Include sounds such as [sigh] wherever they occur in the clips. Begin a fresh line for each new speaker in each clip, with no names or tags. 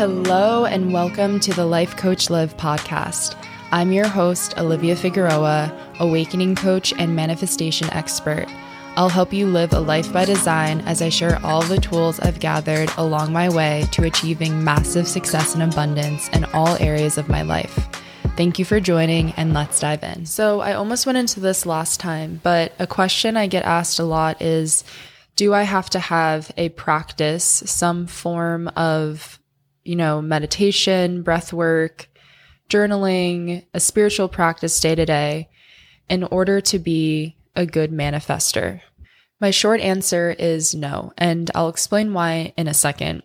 Hello, and welcome to the Life Coach Liv podcast. I'm your host, Olivia Figueroa, awakening coach and manifestation expert. I'll help you live a life by design as I share all the tools I've gathered along my way to achieving massive success and abundance in all areas of my life. Thank you for joining, and let's dive in. So, I almost went into this last time, but a question I get asked a lot is Do I have to have a practice, some form of you know, meditation, breath work, journaling, a spiritual practice day to day in order to be a good manifester? My short answer is no, and I'll explain why in a second.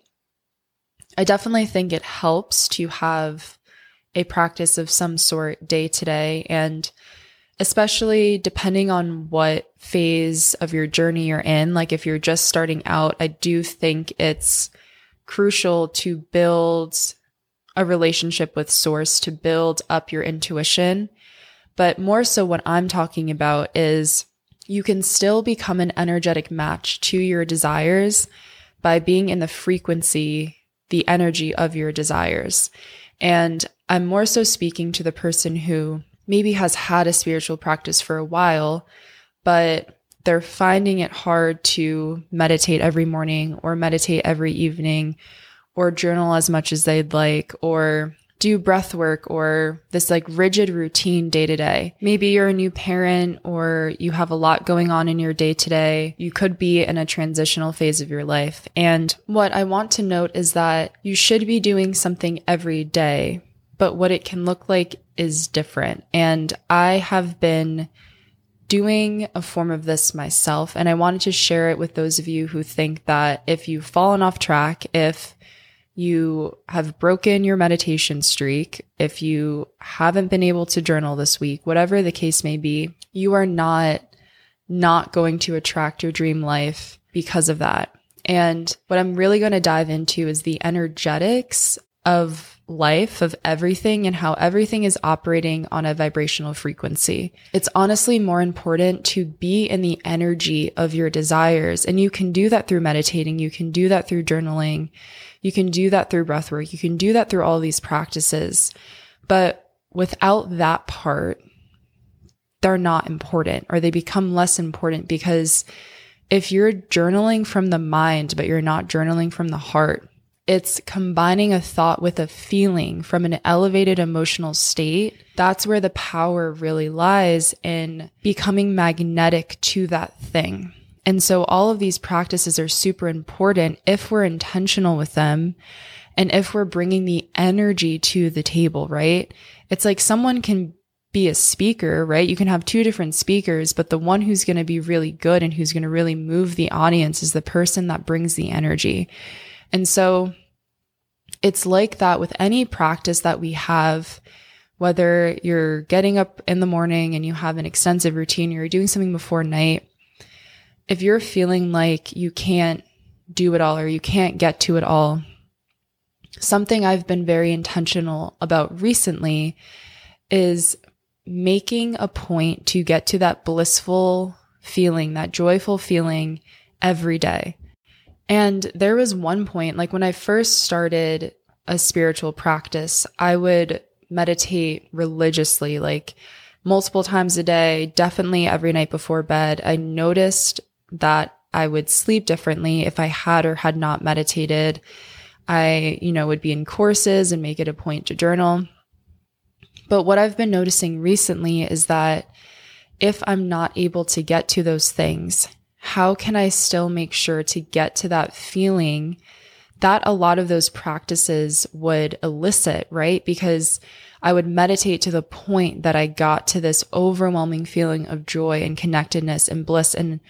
I definitely think it helps to have a practice of some sort day to day, and especially depending on what phase of your journey you're in. Like if you're just starting out, I do think it's crucial to build a relationship with source, to build up your intuition. But more so, what I'm talking about is you can still become an energetic match to your desires by being in the frequency, the energy of your desires. And I'm more so speaking to the person who maybe has had a spiritual practice for a while, but they're finding it hard to meditate every morning or meditate every evening or journal as much as they'd like or do breath work or this like rigid routine day to day. Maybe you're a new parent or you have a lot going on in your day to day. You could be in a transitional phase of your life. And what I want to note is that you should be doing something every day, but what it can look like is different. And I have been doing a form of this myself. And I wanted to share it with those of you who think that if you've fallen off track, if you have broken your meditation streak, if you haven't been able to journal this week, whatever the case may be, you are not not going to attract your dream life because of that. And what I'm really going to dive into is the energetics of life of everything and how everything is operating on a vibrational frequency. It's honestly more important to be in the energy of your desires. And you can do that through meditating. You can do that through journaling. You can do that through breath work. You can do that through all these practices. But without that part, they're not important or they become less important because if you're journaling from the mind, but you're not journaling from the heart, it's combining a thought with a feeling from an elevated emotional state. That's where the power really lies in becoming magnetic to that thing. And so all of these practices are super important if we're intentional with them and if we're bringing the energy to the table, right? It's like someone can be a speaker, right? You can have two different speakers, but the one who's going to be really good and who's going to really move the audience is the person that brings the energy. And so it's like that with any practice that we have, whether you're getting up in the morning and you have an extensive routine, or you're doing something before night. If you're feeling like you can't do it all or you can't get to it all, something I've been very intentional about recently is making a point to get to that blissful feeling, that joyful feeling every day. And there was one point, like when I first started a spiritual practice, I would meditate religiously, like multiple times a day, definitely every night before bed. I noticed that I would sleep differently if I had or had not meditated. I, you know, would be in courses and make it a point to journal. But what I've been noticing recently is that if I'm not able to get to those things, how can I still make sure to get to that feeling that a lot of those practices would elicit, right? Because I would meditate to the point that I got to this overwhelming feeling of joy and connectedness and bliss and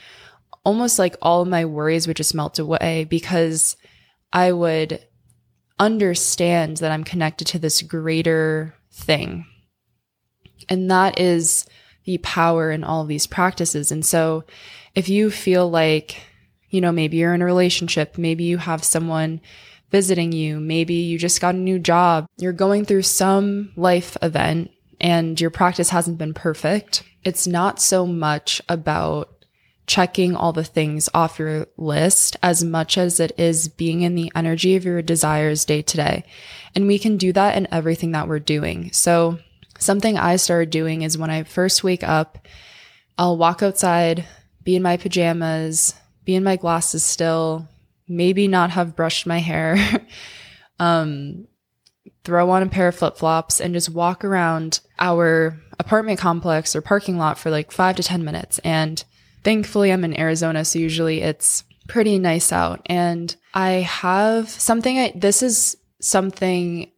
almost like all my worries would just melt away because I would understand that I'm connected to this greater thing. And that is the power in all these practices. And so if you feel like, you know, maybe you're in a relationship, maybe you have someone visiting you, maybe you just got a new job, you're going through some life event and your practice hasn't been perfect. It's not so much about checking all the things off your list as much as it is being in the energy of your desires day to day. And we can do that in everything that we're doing. So, something I started doing is when I first wake up, I'll walk outside, be in my pajamas, be in my glasses still, maybe not have brushed my hair, [laughs] um, throw on a pair of flip flops, and just walk around our apartment complex or parking lot for like five to 10 minutes. And thankfully, I'm in Arizona, so usually it's pretty nice out. And I have something, I, this is something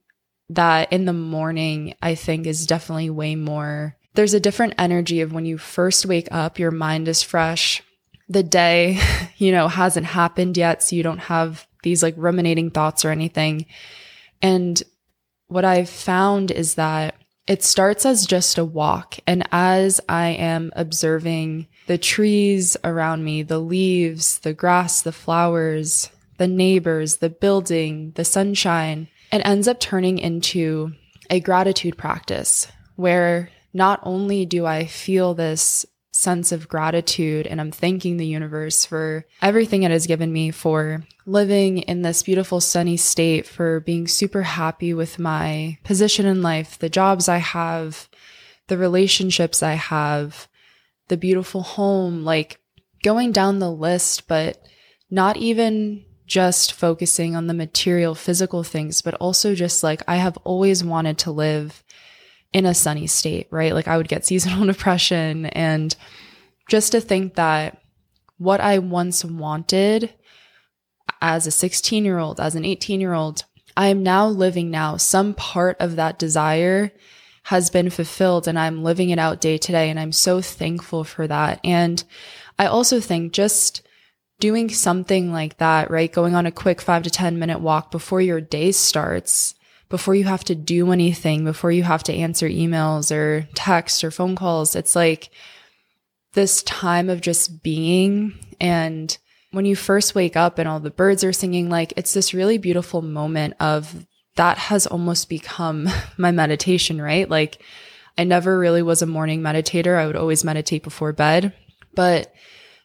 that in the morning I think is definitely way more. There's a different energy of when you first wake up, your mind is fresh. The day, [laughs] you know, hasn't happened yet. So you don't have these like ruminating thoughts or anything. And what I've found is that it starts as just a walk. And as I am observing the trees around me, the leaves, the grass, the flowers, the neighbors, the building, the sunshine, it ends up turning into a gratitude practice where not only do I feel this sense of gratitude and I'm thanking the universe for everything it has given me for living in this beautiful sunny state, for being super happy with my position in life, the jobs I have, the relationships I have, the beautiful home, like going down the list, but not even just focusing on the material physical things, but also just like I have always wanted to live in a sunny state, right? Like I would get seasonal [laughs] depression and just to think that what I once wanted as a 16 year old, as an 18 year old, I am now living now. Some part of that desire has been fulfilled and I'm living it out day to day. And I'm so thankful for that. And I also think just doing something like that, right? Going on a quick five to 10 minute walk before your day starts, before you have to do anything, before you have to answer emails or text or phone calls. It's like this time of just being. And when you first wake up and all the birds are singing, like it's this really beautiful moment of that has almost become [laughs] my meditation, right? Like I never really was a morning meditator. I would always meditate before bed, but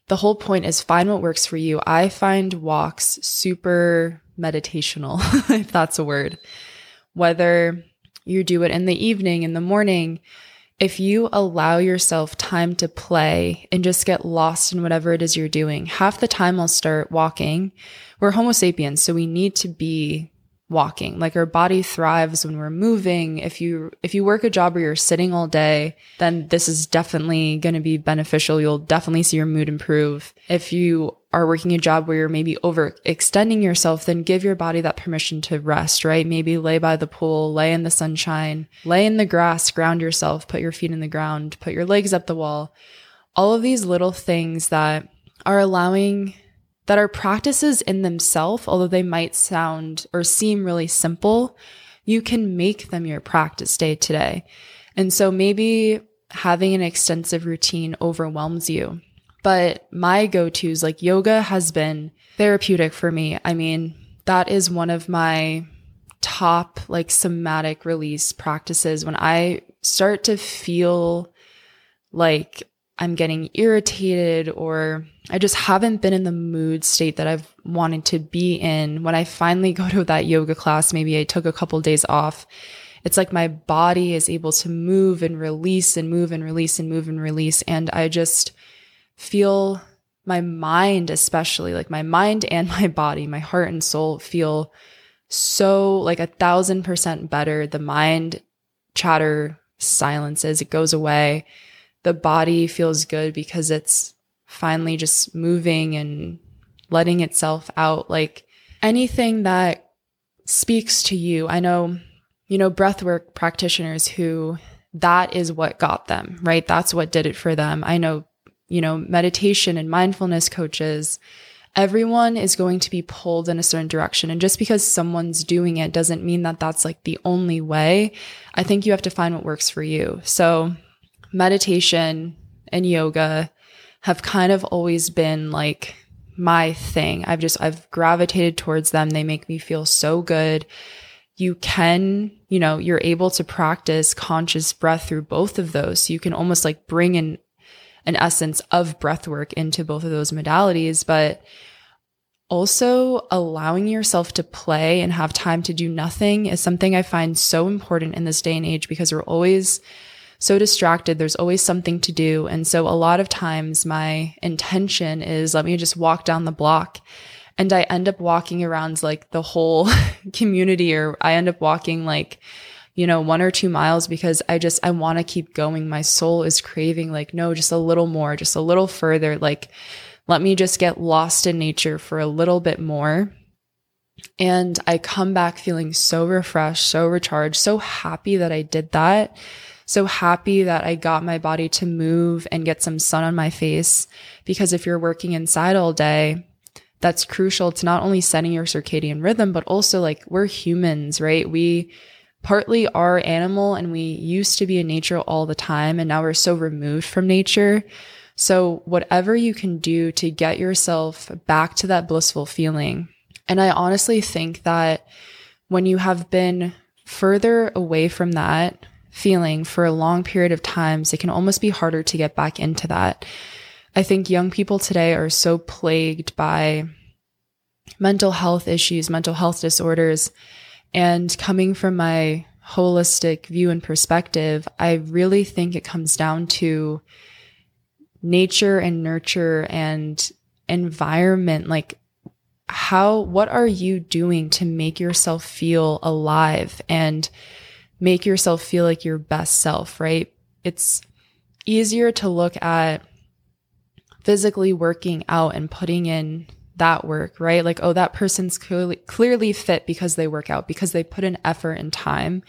the whole point is find what works for you. I find walks super meditational, [laughs] if that's a word. Whether you do it in the evening, in the morning, if you allow yourself time to play and just get lost in whatever it is you're doing, half the time I'll start walking. We're Homo sapiens, so we need to be walking. Like our body thrives when we're moving. If you if you work a job where you're sitting all day, then this is definitely going to be beneficial. You'll definitely see your mood improve. If you are working a job where you're maybe overextending yourself, then give your body that permission to rest, right? Maybe lay by the pool, lay in the sunshine, lay in the grass, ground yourself, put your feet in the ground, put your legs up the wall. All of these little things that are allowing that are practices in themselves, although they might sound or seem really simple, you can make them your practice day to day. And so maybe having an extensive routine overwhelms you. But my go tos, like yoga, has been therapeutic for me. I mean, that is one of my top like somatic release practices when I start to feel like I'm getting irritated or I just haven't been in the mood state that I've wanted to be in. When I finally go to that yoga class, maybe I took a couple of days off. It's like my body is able to move and release and move and release and move and release. And I just feel my mind, especially like my mind and [laughs] my body, my heart and soul feel so like a thousand percent better. The mind chatter silences, it goes away the body feels good because it's finally just moving and letting itself out. Like anything that speaks to you. I know, you know, breathwork practitioners who that is what got them, right? That's what did it for them. I know, you know, meditation and mindfulness coaches, everyone is going to be pulled in a certain direction. And just because someone's doing it doesn't mean that that's like the only way. I think you have to find what works for you. So meditation and yoga have kind of always been like my thing. I've just, I've gravitated towards them. They make me feel so good. You can, you know, you're able to practice conscious breath through both of those. So you can almost like bring in an essence of breath work into both of those modalities, but also allowing yourself to play and have time to do nothing is something I find so important in this day and age because we're always so distracted. There's always something to do. And so a lot of times my intention is let me just walk down the block. And I end up walking around like the whole [laughs] community or I end up walking like you know, one or two miles because I just, I want to keep going. My soul is craving like, no, just a little more, just a little further. Like, let me just get lost in nature for a little bit more. And I come back feeling so refreshed, so recharged, so happy that I did that. So happy that I got my body to move and get some sun on my face. Because if you're working inside all day, that's crucial to not only setting your circadian rhythm, but also like we're humans, right? We, partly are animal and we used to be in nature all the time and now we're so removed from nature. So whatever you can do to get yourself back to that blissful feeling. And I honestly think that when you have been further away from that feeling for a long period of times, it can almost be harder to get back into that. I think young people today are so plagued by mental health issues, mental health disorders, and coming from my holistic view and perspective, I really think it comes down to nature and nurture and environment. Like, how, what are you doing to make yourself feel alive and make yourself feel like your best self, right? It's easier to look at physically working out and putting in that work, right? Like, oh, that person's clearly, clearly fit because they work out, because they put in effort and time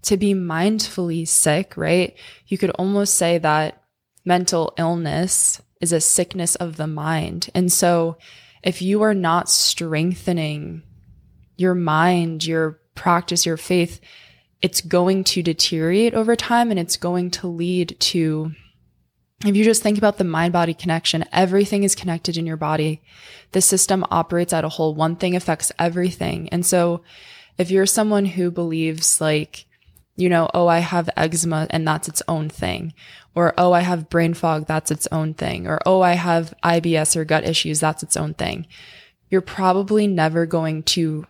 to be mindfully sick, right? You could almost say that mental illness is a sickness of the mind. And so if you are not strengthening your mind, your practice, your faith, it's going to deteriorate over time and it's going to lead to if you just think about the mind body connection, everything is connected in your body. The system operates at a whole. One thing affects everything. And so if you're someone who believes like, you know, oh, I have eczema and that's its own thing, or oh, I have brain fog, that's its own thing, or oh, I have IBS or gut issues, that's its own thing. You're probably never going to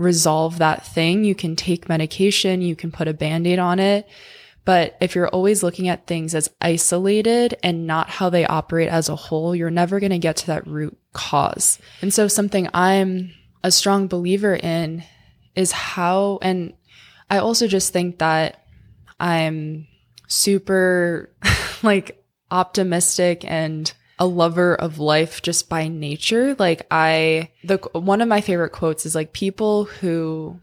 resolve that thing. You can take medication, you can put a band aid on it but if you're always looking at things as isolated and not how they operate as a whole, you're never going to get to that root cause. And so something I'm a strong believer in is how, and I also just think that I'm super [laughs] like optimistic and a lover of life just by nature. Like I, the, one of my favorite quotes is like people who,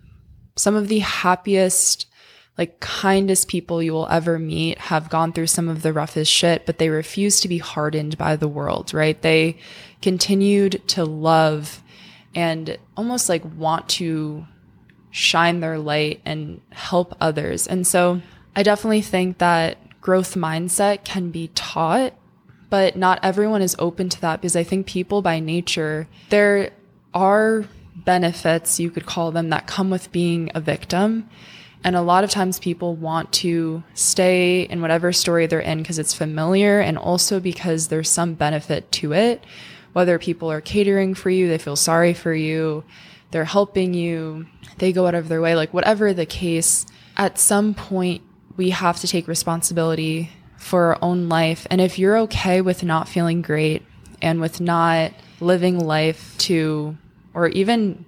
some of the happiest, like kindest people you will ever meet have gone through some of the roughest shit, but they refuse to be hardened by the world, right? They continued to love and almost like want to shine their light and help others. And so I definitely think that growth mindset can be taught, but not everyone is open to that because I think people by nature, there are benefits, you could call them, that come with being a victim. And a lot of times people want to stay in whatever story they're in because it's familiar and also because there's some benefit to it. Whether people are catering for you, they feel sorry for you, they're helping you, they go out of their way, like whatever the case, at some point we have to take responsibility for our own life. And if you're okay with not feeling great and with not living life to, or even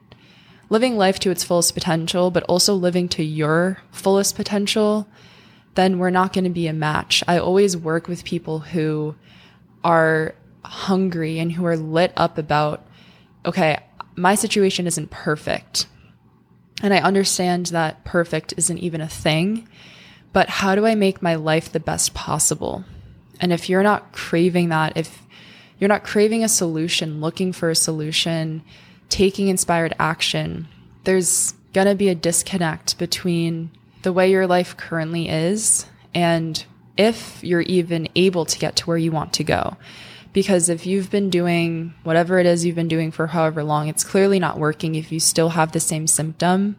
living life to its fullest potential, but also living to your fullest potential, then we're not going to be a match. I always work with people who are hungry and who are lit up about, okay, my situation isn't perfect. And I understand that perfect isn't even a thing, but how do I make my life the best possible? And if you're not craving that, if you're not craving a solution, looking for a solution, taking inspired action, there's going to be a disconnect between the way your life currently is and if you're even able to get to where you want to go. Because if you've been doing whatever it is you've been doing for however long, it's clearly not working if you still have the same symptom,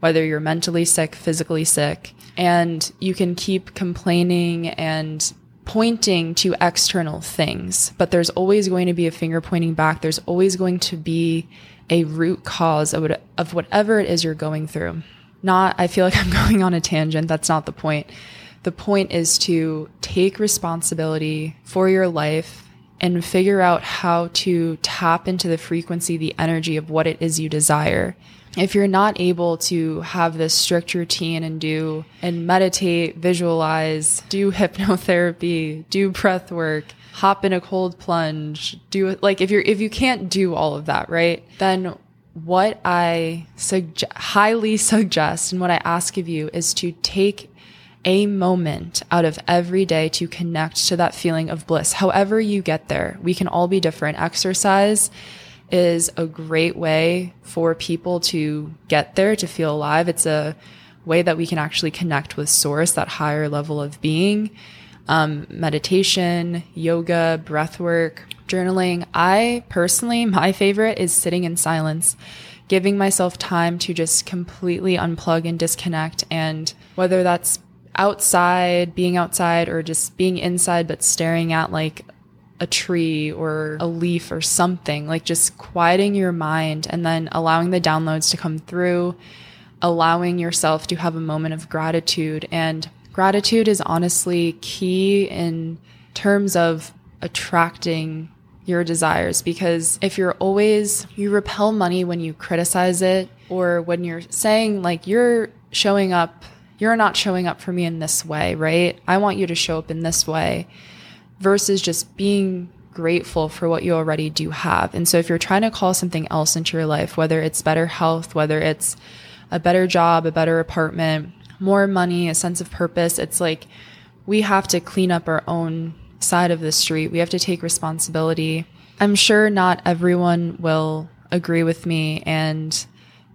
whether you're mentally sick, physically sick, and you can keep complaining and pointing to external things, but there's always going to be a finger pointing back. There's always going to be a root cause of, what, of whatever it is you're going through. Not, I feel like I'm [laughs] going on a tangent. That's not the point. The point is to take responsibility for your life and figure out how to tap into the frequency, the energy of what it is you desire if you're not able to have this strict routine and do and meditate, visualize, do [laughs] hypnotherapy, do breath work, hop in a cold plunge, do like if you're if you can't do all of that, right? Then what I suggest highly [laughs] suggest and what I ask of you is to take a moment out of every day to connect to that feeling of bliss. However you get there, we can all be different. Exercise is a great way for people to get there, to feel alive. It's a way that we can actually connect with source, that higher level of being. Um, meditation, yoga, breath work, journaling. I personally, my favorite is sitting in silence, giving myself time to just completely unplug and disconnect. And whether that's outside, being outside, or just being inside, but staring at like a tree or a leaf or something, like just quieting your mind and then allowing the downloads to come through, allowing yourself to have a moment of gratitude. And gratitude is honestly key in terms of attracting your desires because if you're always, you repel money when you criticize it or when you're saying, like, you're showing up, you're not showing up for me in this way, right? I want you to show up in this way versus just being grateful for what you already do have. And so if you're trying to call something else into your life, whether it's better health, whether it's a better job, a better apartment, more money, a sense of purpose, it's like we have to clean up our own side of the street. We have to take responsibility. I'm sure not everyone will agree with me and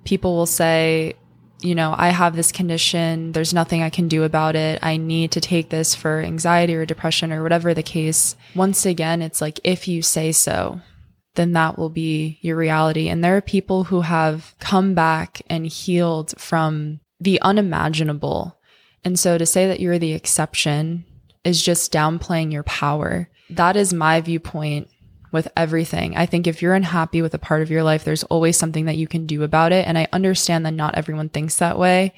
people will say, you know, I have this condition. There's nothing I can do about it. I need to take this for anxiety or depression or whatever the case. Once again, it's like, if you say so, then that will be your reality. And there are people who have come back and healed from the unimaginable. And so to say that you're the exception is just downplaying your power. That is my viewpoint with everything. I think if you're unhappy with a part of your life, there's always something that you can do about it. And I understand that not everyone thinks that way.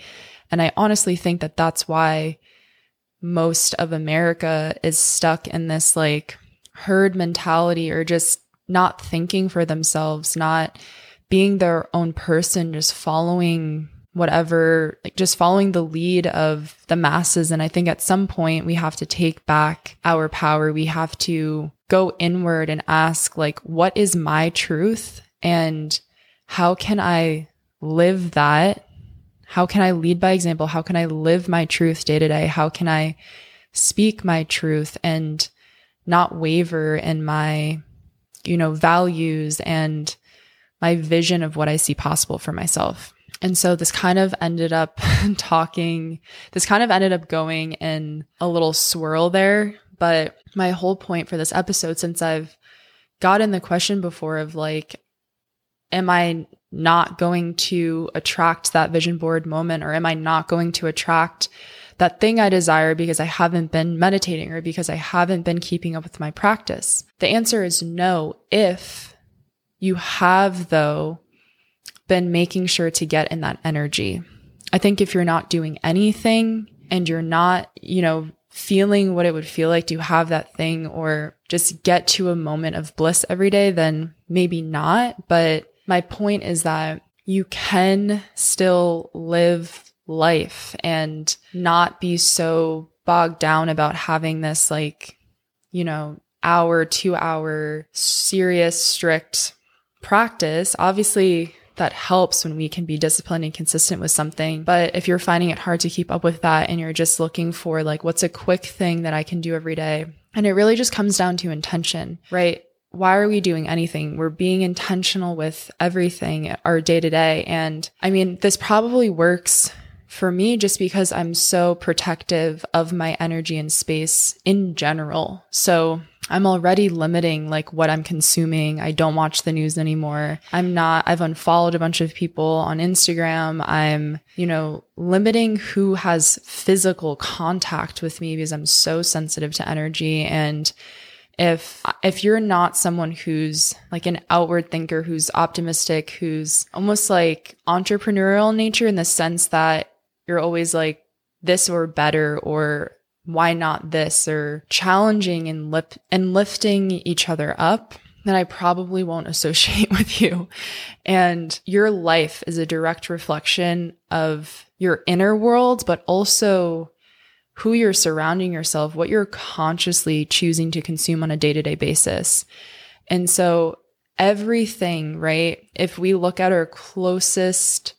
And I honestly think that that's why most of America is stuck in this like herd mentality or just not thinking for themselves, not being their own person, just following whatever, like just following the lead of the masses. And I think at some point we have to take back our power. We have to go inward and ask, like, what is my truth? And how can I live that? How can I lead by example? How can I live my truth day to day? How can I speak my truth and not waver in my, you know, values and my vision of what I see possible for myself? And so this kind of ended up [laughs] talking, this kind of ended up going in a little swirl there. But my whole point for this episode, since I've gotten the question before of like, am I not going to attract that vision board moment or am I not going to attract that thing I desire because I haven't been meditating or because I haven't been keeping up with my practice? The answer is no. If you have, though, been making sure to get in that energy. I think if you're not doing anything and you're not, you know, feeling what it would feel like to have that thing or just get to a moment of bliss every day, then maybe not. But my point is that you can still live life and not be so bogged down about having this like, you know, hour, two hour serious, strict practice. Obviously, that helps when we can be disciplined and consistent with something. But if you're finding it hard to keep up with that and you're just looking for like, what's a quick thing that I can do every day? And it really just comes down to intention, right? Why are we doing anything? We're being intentional with everything our day to day. And I mean, this probably works for me just because I'm so protective of my energy and space in general. So I'm already limiting like what I'm consuming. I don't watch the news anymore. I'm not, I've unfollowed a bunch of people on Instagram. I'm, you know, limiting who has physical contact with me because I'm so sensitive to energy. And if, if you're not someone who's like an outward thinker, who's optimistic, who's almost like entrepreneurial nature in the sense that you're always like this or better or why not this or challenging and lip and lifting each other up, then I probably won't [laughs] associate with you. And your life is a direct reflection of your inner world, but also who you're surrounding yourself, what you're consciously choosing to consume on a day to day basis. And so everything, right? If we look at our closest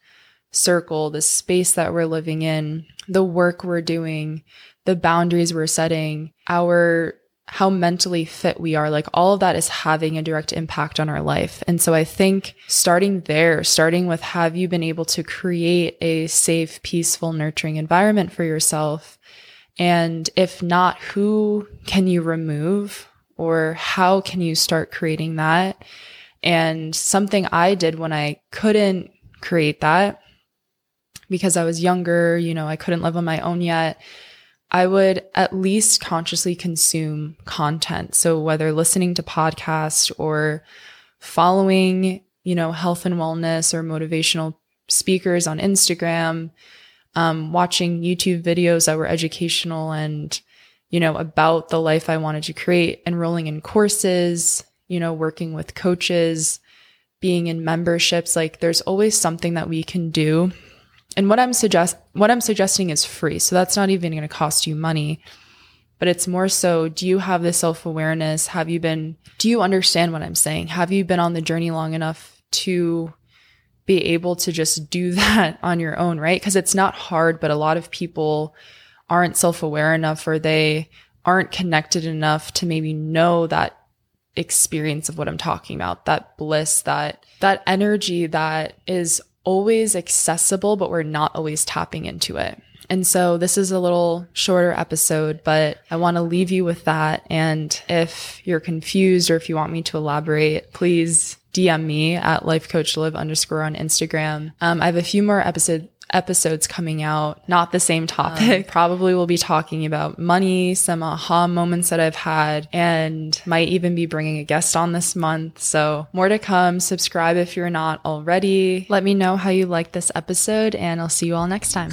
circle, the space that we're living in, the work we're doing, the boundaries we're setting, our how mentally fit we are, like all of that is having a direct impact on our life. And so I think starting there, starting with have you been able to create a safe, peaceful, nurturing environment for yourself? And if not, who can you remove or how can you start creating that? And something I did when I couldn't create that because I was younger, you know, I couldn't live on my own yet. I would at least consciously consume content. So whether listening to podcasts or following, you know, health and wellness or motivational speakers on Instagram, um, watching YouTube videos that were educational and, you know, about the life I wanted to create, enrolling in courses, you know, working with coaches, being in memberships. Like there's always something that we can do and what I'm suggest what I'm suggesting is free. So that's not even going to cost you money. But it's more so do you have the self-awareness? Have you been do you understand what I'm saying? Have you been on the journey long enough to be able to just do [laughs] that on your own, right? Because it's not hard, but a lot of people aren't self-aware enough or they aren't connected enough to maybe know that experience of what I'm talking about, that bliss, that that energy that is always accessible, but we're not always tapping into it. And so this is a little shorter episode, but I want to leave you with that. And if you're confused or if you want me to elaborate, please DM me at lifecoachliv underscore on Instagram. Um, I have a few more episodes episodes coming out, not the same topic. Um, [laughs] Probably will be talking about money, some aha moments that I've had, and might even be bringing a guest on this month. So more to come. Subscribe if you're not already. Let me know how you like this episode, and I'll see you all next time.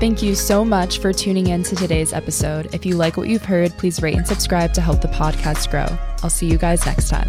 Thank you so much for tuning in to today's episode. If you like what you've heard, please rate and subscribe to help the podcast grow. I'll see you guys next time.